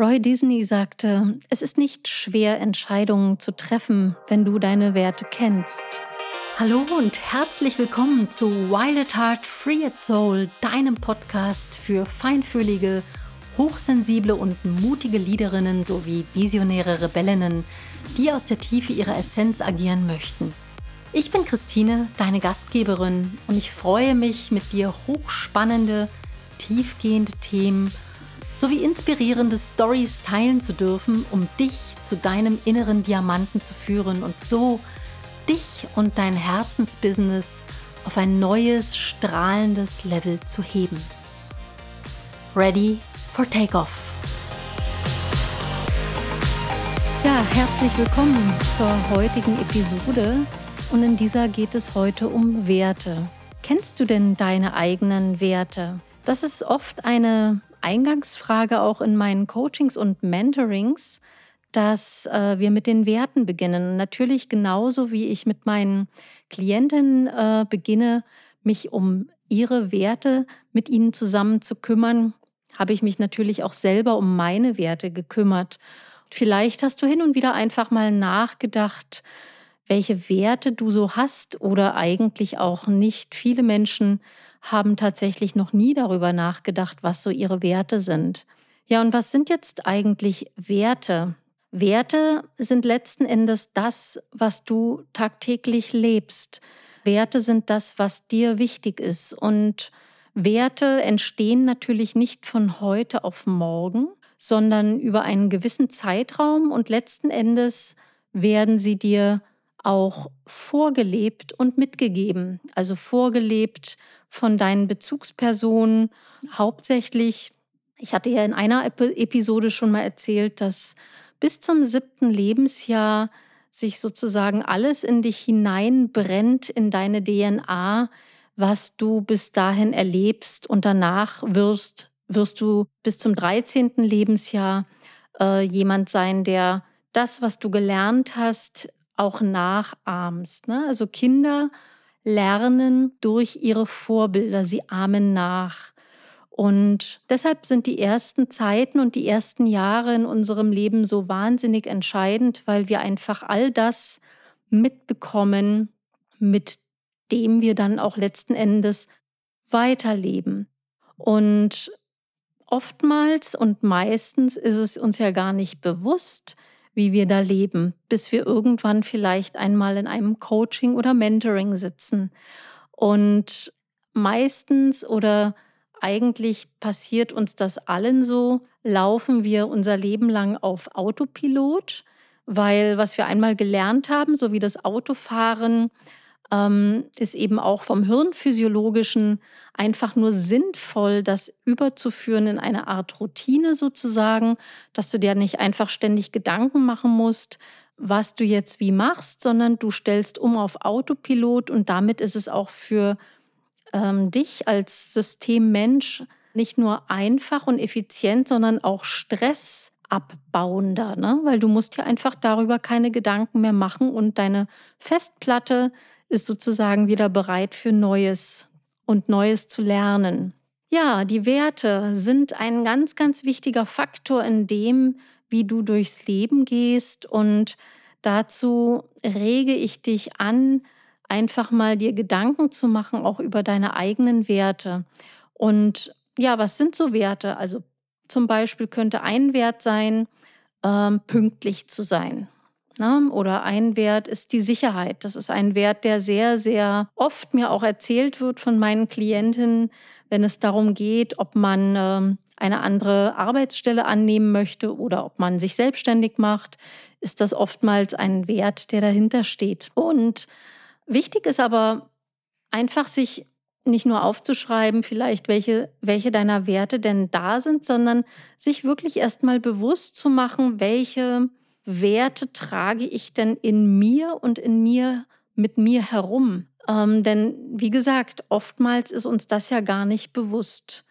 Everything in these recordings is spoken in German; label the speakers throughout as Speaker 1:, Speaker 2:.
Speaker 1: Roy Disney sagte, es ist nicht schwer, Entscheidungen zu treffen, wenn du deine Werte kennst. Hallo und herzlich willkommen zu Wild at Heart Free at Soul, deinem Podcast für feinfühlige, hochsensible und mutige Leaderinnen sowie visionäre Rebellinnen, die aus der Tiefe ihrer Essenz agieren möchten. Ich bin Christine, deine Gastgeberin, und ich freue mich, mit dir hochspannende, tiefgehende Themen sowie inspirierende Stories teilen zu dürfen, um dich zu deinem inneren Diamanten zu führen und so dich und dein Herzensbusiness auf ein neues, strahlendes Level zu heben. Ready for Takeoff. Ja, herzlich willkommen zur heutigen Episode und in dieser geht es heute um Werte. Kennst du denn deine eigenen Werte? Das ist oft eine Eingangsfrage auch in meinen Coachings und Mentorings, dass äh, wir mit den Werten beginnen. Natürlich genauso wie ich mit meinen Klientinnen äh, beginne, mich um ihre Werte mit ihnen zusammen zu kümmern, habe ich mich natürlich auch selber um meine Werte gekümmert. Vielleicht hast du hin und wieder einfach mal nachgedacht, welche Werte du so hast oder eigentlich auch nicht. Viele Menschen haben tatsächlich noch nie darüber nachgedacht, was so ihre Werte sind. Ja, und was sind jetzt eigentlich Werte? Werte sind letzten Endes das, was du tagtäglich lebst. Werte sind das, was dir wichtig ist. Und Werte entstehen natürlich nicht von heute auf morgen, sondern über einen gewissen Zeitraum und letzten Endes werden sie dir auch vorgelebt und mitgegeben. Also vorgelebt von deinen Bezugspersonen, hauptsächlich. Ich hatte ja in einer Episode schon mal erzählt, dass bis zum siebten Lebensjahr sich sozusagen alles in dich hineinbrennt, in deine DNA, was du bis dahin erlebst und danach wirst, wirst du bis zum 13. Lebensjahr äh, jemand sein, der das, was du gelernt hast, auch nachahmst. Ne? Also Kinder lernen durch ihre Vorbilder, sie ahmen nach. Und deshalb sind die ersten Zeiten und die ersten Jahre in unserem Leben so wahnsinnig entscheidend, weil wir einfach all das mitbekommen, mit dem wir dann auch letzten Endes weiterleben. Und oftmals und meistens ist es uns ja gar nicht bewusst, wie wir da leben, bis wir irgendwann vielleicht einmal in einem Coaching oder Mentoring sitzen. Und meistens oder eigentlich passiert uns das allen so, laufen wir unser Leben lang auf Autopilot, weil was wir einmal gelernt haben, so wie das Autofahren, ähm, ist eben auch vom Hirnphysiologischen einfach nur sinnvoll, das überzuführen in eine Art Routine sozusagen, dass du dir nicht einfach ständig Gedanken machen musst, was du jetzt wie machst, sondern du stellst um auf Autopilot und damit ist es auch für ähm, dich als Systemmensch nicht nur einfach und effizient, sondern auch stressabbauender, ne? weil du musst ja einfach darüber keine Gedanken mehr machen und deine Festplatte ist sozusagen wieder bereit für Neues und Neues zu lernen. Ja, die Werte sind ein ganz, ganz wichtiger Faktor in dem, wie du durchs Leben gehst. Und dazu rege ich dich an, einfach mal dir Gedanken zu machen, auch über deine eigenen Werte. Und ja, was sind so Werte? Also zum Beispiel könnte ein Wert sein, ähm, pünktlich zu sein. Ne? Oder ein Wert ist die Sicherheit. Das ist ein Wert, der sehr, sehr oft mir auch erzählt wird von meinen Klientinnen, wenn es darum geht, ob man ähm, eine andere Arbeitsstelle annehmen möchte oder ob man sich selbstständig macht, ist das oftmals ein Wert, der dahinter steht. Und wichtig ist aber einfach sich nicht nur aufzuschreiben, vielleicht welche, welche deiner Werte denn da sind, sondern sich wirklich erstmal bewusst zu machen, welche Werte trage ich denn in mir und in mir mit mir herum? Ähm, denn wie gesagt, oftmals ist uns das ja gar nicht bewusst.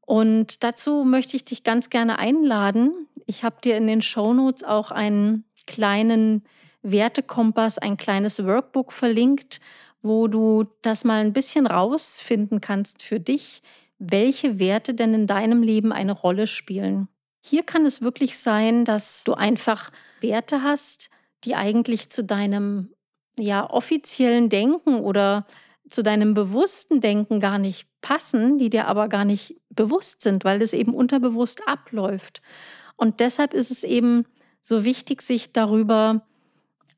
Speaker 1: Und dazu möchte ich dich ganz gerne einladen. Ich habe dir in den Shownotes auch einen kleinen Wertekompass, ein kleines Workbook verlinkt, wo du das mal ein bisschen rausfinden kannst für dich, welche Werte denn in deinem Leben eine Rolle spielen. Hier kann es wirklich sein, dass du einfach Werte hast, die eigentlich zu deinem ja offiziellen Denken oder zu deinem bewussten Denken gar nicht passen, die dir aber gar nicht bewusst sind, weil das eben unterbewusst abläuft. Und deshalb ist es eben so wichtig, sich darüber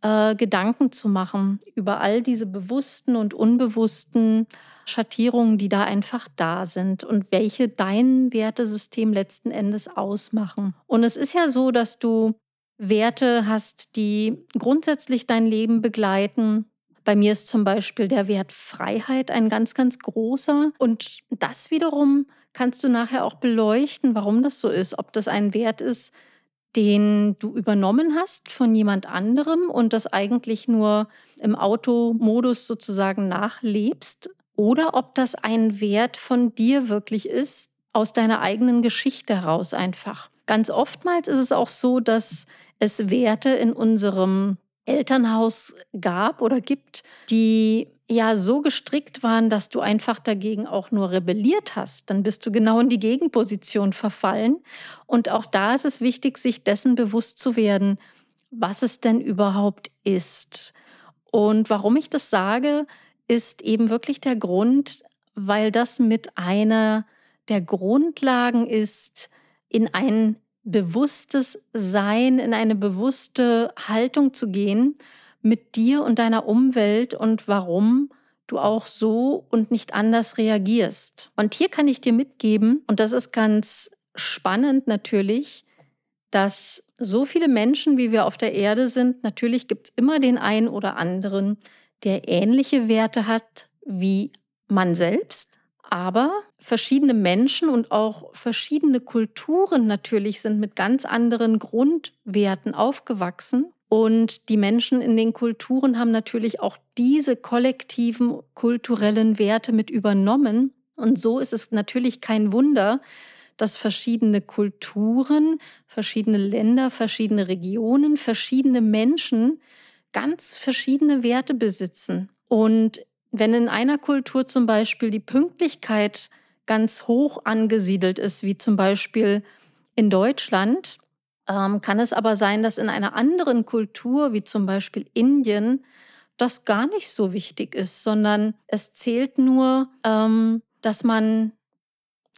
Speaker 1: äh, Gedanken zu machen, über all diese bewussten und unbewussten Schattierungen, die da einfach da sind und welche dein Wertesystem letzten Endes ausmachen. Und es ist ja so, dass du Werte hast, die grundsätzlich dein Leben begleiten. Bei mir ist zum Beispiel der Wert Freiheit ein ganz, ganz großer. Und das wiederum kannst du nachher auch beleuchten, warum das so ist. Ob das ein Wert ist, den du übernommen hast von jemand anderem und das eigentlich nur im Automodus sozusagen nachlebst oder ob das ein Wert von dir wirklich ist, aus deiner eigenen Geschichte heraus einfach. Ganz oftmals ist es auch so, dass es Werte in unserem Elternhaus gab oder gibt, die ja so gestrickt waren, dass du einfach dagegen auch nur rebelliert hast, dann bist du genau in die Gegenposition verfallen. Und auch da ist es wichtig, sich dessen bewusst zu werden, was es denn überhaupt ist. Und warum ich das sage, ist eben wirklich der Grund, weil das mit einer der Grundlagen ist, in ein bewusstes Sein, in eine bewusste Haltung zu gehen, mit dir und deiner Umwelt und warum du auch so und nicht anders reagierst. Und hier kann ich dir mitgeben, und das ist ganz spannend natürlich, dass so viele Menschen, wie wir auf der Erde sind, natürlich gibt es immer den einen oder anderen, der ähnliche Werte hat wie man selbst. Aber verschiedene Menschen und auch verschiedene Kulturen natürlich sind mit ganz anderen Grundwerten aufgewachsen. Und die Menschen in den Kulturen haben natürlich auch diese kollektiven kulturellen Werte mit übernommen. Und so ist es natürlich kein Wunder, dass verschiedene Kulturen, verschiedene Länder, verschiedene Regionen, verschiedene Menschen ganz verschiedene Werte besitzen. Und wenn in einer Kultur zum Beispiel die Pünktlichkeit ganz hoch angesiedelt ist, wie zum Beispiel in Deutschland, ähm, kann es aber sein, dass in einer anderen Kultur, wie zum Beispiel Indien, das gar nicht so wichtig ist, sondern es zählt nur, ähm, dass man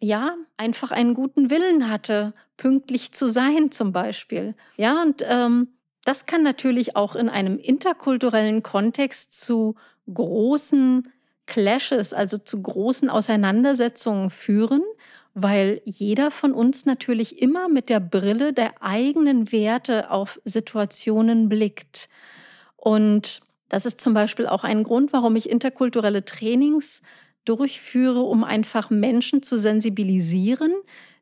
Speaker 1: ja einfach einen guten Willen hatte, pünktlich zu sein zum Beispiel. Ja, und ähm, das kann natürlich auch in einem interkulturellen Kontext zu großen Clashes, also zu großen Auseinandersetzungen führen, weil jeder von uns natürlich immer mit der Brille der eigenen Werte auf Situationen blickt. Und das ist zum Beispiel auch ein Grund, warum ich interkulturelle Trainings durchführe, um einfach Menschen zu sensibilisieren,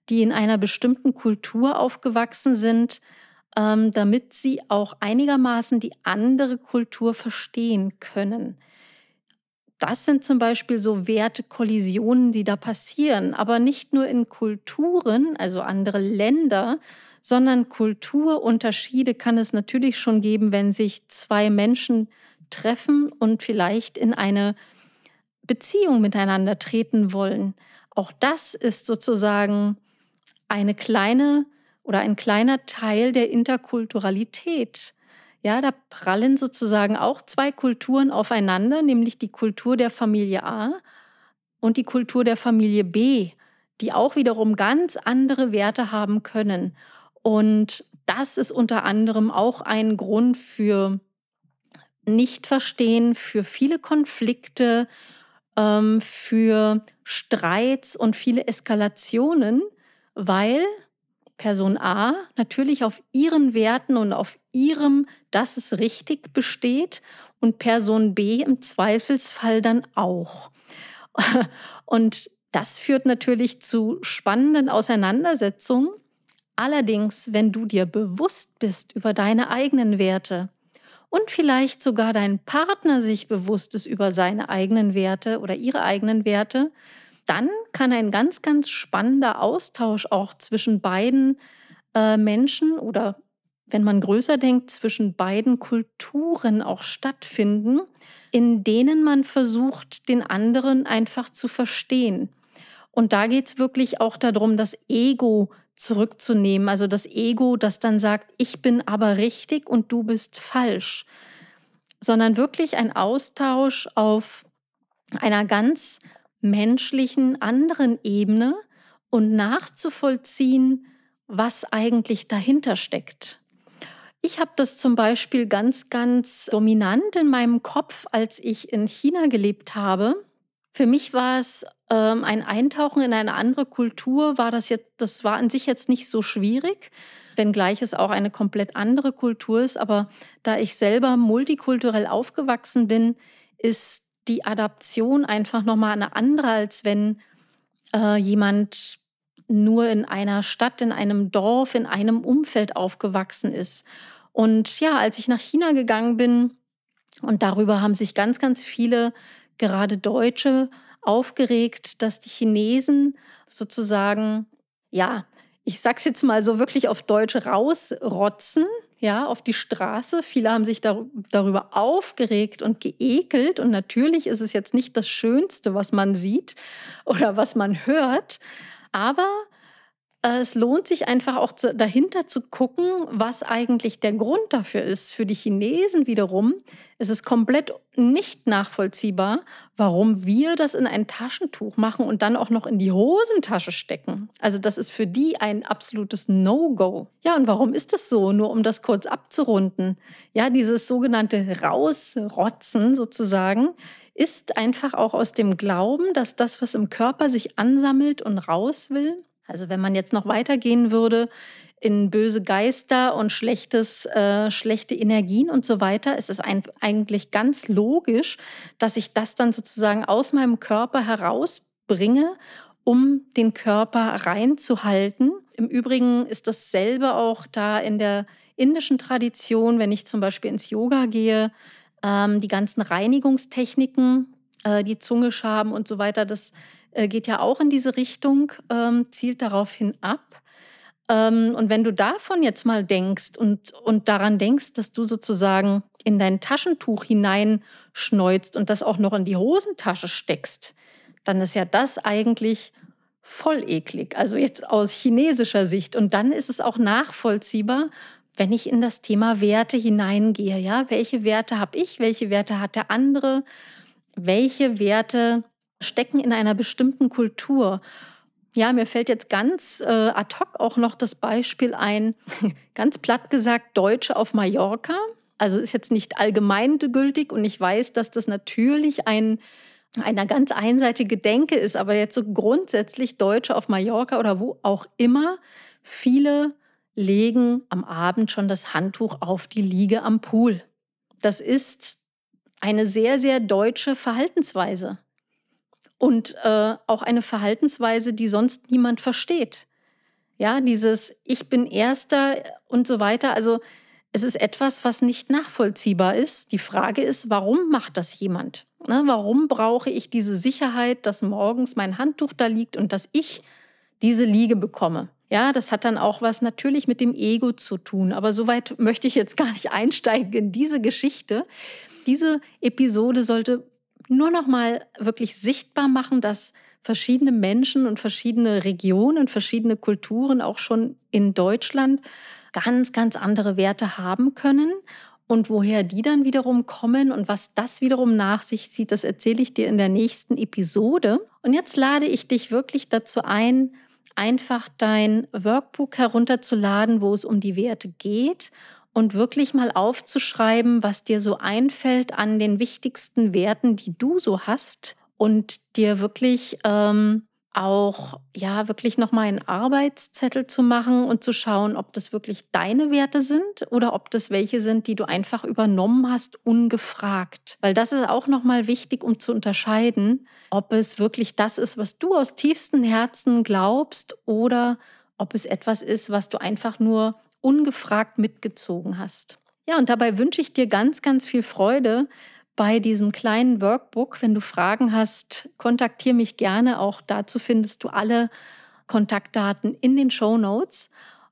Speaker 1: die in einer bestimmten Kultur aufgewachsen sind, ähm, damit sie auch einigermaßen die andere Kultur verstehen können. Das sind zum Beispiel so Wertekollisionen, die da passieren, aber nicht nur in Kulturen, also andere Länder, sondern Kulturunterschiede kann es natürlich schon geben, wenn sich zwei Menschen treffen und vielleicht in eine Beziehung miteinander treten wollen. Auch das ist sozusagen eine kleine oder ein kleiner Teil der Interkulturalität. Ja, da prallen sozusagen auch zwei Kulturen aufeinander, nämlich die Kultur der Familie A und die Kultur der Familie B, die auch wiederum ganz andere Werte haben können. Und das ist unter anderem auch ein Grund für Nichtverstehen, für viele Konflikte, ähm, für Streits und viele Eskalationen, weil Person A natürlich auf ihren Werten und auf ihrem, dass es richtig besteht und Person B im Zweifelsfall dann auch. Und das führt natürlich zu spannenden Auseinandersetzungen. Allerdings, wenn du dir bewusst bist über deine eigenen Werte und vielleicht sogar dein Partner sich bewusst ist über seine eigenen Werte oder ihre eigenen Werte, dann kann ein ganz, ganz spannender Austausch auch zwischen beiden äh, Menschen oder wenn man größer denkt, zwischen beiden Kulturen auch stattfinden, in denen man versucht, den anderen einfach zu verstehen. Und da geht es wirklich auch darum, das Ego zurückzunehmen. Also das Ego, das dann sagt, ich bin aber richtig und du bist falsch. Sondern wirklich ein Austausch auf einer ganz menschlichen anderen Ebene und nachzuvollziehen, was eigentlich dahinter steckt. Ich habe das zum Beispiel ganz, ganz dominant in meinem Kopf, als ich in China gelebt habe. Für mich war es ähm, ein Eintauchen in eine andere Kultur, war das jetzt, das war an sich jetzt nicht so schwierig, wenngleich es auch eine komplett andere Kultur ist. Aber da ich selber multikulturell aufgewachsen bin, ist die Adaption einfach nochmal eine andere, als wenn äh, jemand nur in einer Stadt, in einem Dorf, in einem Umfeld aufgewachsen ist. Und ja, als ich nach China gegangen bin, und darüber haben sich ganz, ganz viele, gerade Deutsche, aufgeregt, dass die Chinesen sozusagen, ja, ich sag's jetzt mal so wirklich auf Deutsch rausrotzen, ja, auf die Straße. Viele haben sich dar darüber aufgeregt und geekelt. Und natürlich ist es jetzt nicht das Schönste, was man sieht oder was man hört. Aber es lohnt sich einfach auch zu, dahinter zu gucken, was eigentlich der Grund dafür ist. Für die Chinesen wiederum ist es komplett nicht nachvollziehbar, warum wir das in ein Taschentuch machen und dann auch noch in die Hosentasche stecken. Also das ist für die ein absolutes No-Go. Ja, und warum ist das so? Nur um das kurz abzurunden. Ja, dieses sogenannte Rausrotzen sozusagen ist einfach auch aus dem Glauben, dass das, was im Körper sich ansammelt und raus will, also wenn man jetzt noch weitergehen würde in böse Geister und schlechtes, äh, schlechte Energien und so weiter, ist es ein, eigentlich ganz logisch, dass ich das dann sozusagen aus meinem Körper herausbringe, um den Körper reinzuhalten. Im Übrigen ist dasselbe auch da in der indischen Tradition, wenn ich zum Beispiel ins Yoga gehe, ähm, die ganzen Reinigungstechniken, äh, die Zunge schaben und so weiter, das äh, geht ja auch in diese Richtung, ähm, zielt darauf hin ab. Ähm, und wenn du davon jetzt mal denkst und, und daran denkst, dass du sozusagen in dein Taschentuch hineinschneuzt und das auch noch in die Hosentasche steckst, dann ist ja das eigentlich voll eklig. Also jetzt aus chinesischer Sicht. Und dann ist es auch nachvollziehbar, wenn ich in das Thema Werte hineingehe. Ja, welche Werte habe ich? Welche Werte hat der andere? Welche Werte stecken in einer bestimmten Kultur. Ja, mir fällt jetzt ganz äh, ad hoc auch noch das Beispiel ein, ganz platt gesagt, Deutsche auf Mallorca. Also ist jetzt nicht allgemeingültig und ich weiß, dass das natürlich ein, eine ganz einseitige Denke ist, aber jetzt so grundsätzlich Deutsche auf Mallorca oder wo auch immer, viele legen am Abend schon das Handtuch auf die Liege am Pool. Das ist eine sehr, sehr deutsche Verhaltensweise und äh, auch eine Verhaltensweise, die sonst niemand versteht. Ja, dieses Ich bin Erster und so weiter. Also es ist etwas, was nicht nachvollziehbar ist. Die Frage ist, warum macht das jemand? Ne, warum brauche ich diese Sicherheit, dass morgens mein Handtuch da liegt und dass ich diese Liege bekomme? Ja, das hat dann auch was natürlich mit dem Ego zu tun. Aber soweit möchte ich jetzt gar nicht einsteigen in diese Geschichte. Diese Episode sollte nur noch mal wirklich sichtbar machen, dass verschiedene Menschen und verschiedene Regionen, verschiedene Kulturen auch schon in Deutschland ganz, ganz andere Werte haben können. Und woher die dann wiederum kommen und was das wiederum nach sich zieht, das erzähle ich dir in der nächsten Episode. Und jetzt lade ich dich wirklich dazu ein, einfach dein Workbook herunterzuladen, wo es um die Werte geht und wirklich mal aufzuschreiben, was dir so einfällt an den wichtigsten Werten, die du so hast und dir wirklich ähm, auch ja wirklich noch mal einen Arbeitszettel zu machen und zu schauen, ob das wirklich deine Werte sind oder ob das welche sind, die du einfach übernommen hast ungefragt, weil das ist auch noch mal wichtig, um zu unterscheiden, ob es wirklich das ist, was du aus tiefstem Herzen glaubst oder ob es etwas ist, was du einfach nur ungefragt mitgezogen hast. Ja, und dabei wünsche ich dir ganz, ganz viel Freude bei diesem kleinen Workbook. Wenn du Fragen hast, kontaktiere mich gerne. Auch dazu findest du alle Kontaktdaten in den Show Notes.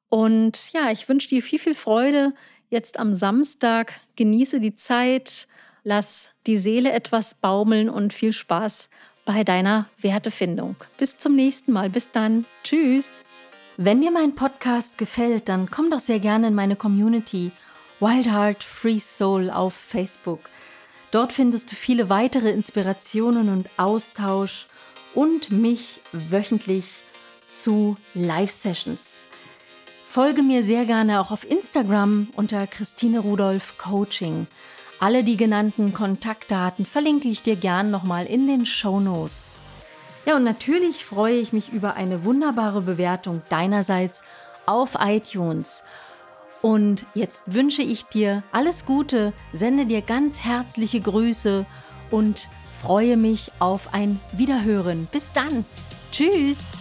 Speaker 1: Und ja, ich wünsche dir viel, viel Freude jetzt am Samstag. Genieße die Zeit, lass die Seele etwas baumeln und viel Spaß bei deiner Wertefindung. Bis zum nächsten Mal. Bis dann. Tschüss. Wenn dir mein Podcast gefällt, dann komm doch sehr gerne in meine Community Wild Heart Free Soul auf Facebook. Dort findest du viele weitere Inspirationen und Austausch und mich wöchentlich zu Live-Sessions. Folge mir sehr gerne auch auf Instagram unter Christine Rudolph Coaching. Alle die genannten Kontaktdaten verlinke ich dir gern nochmal in den Show Notes. Ja, und natürlich freue ich mich über eine wunderbare Bewertung deinerseits auf iTunes. Und jetzt wünsche ich dir alles Gute, sende dir ganz herzliche Grüße und freue mich auf ein Wiederhören. Bis dann. Tschüss.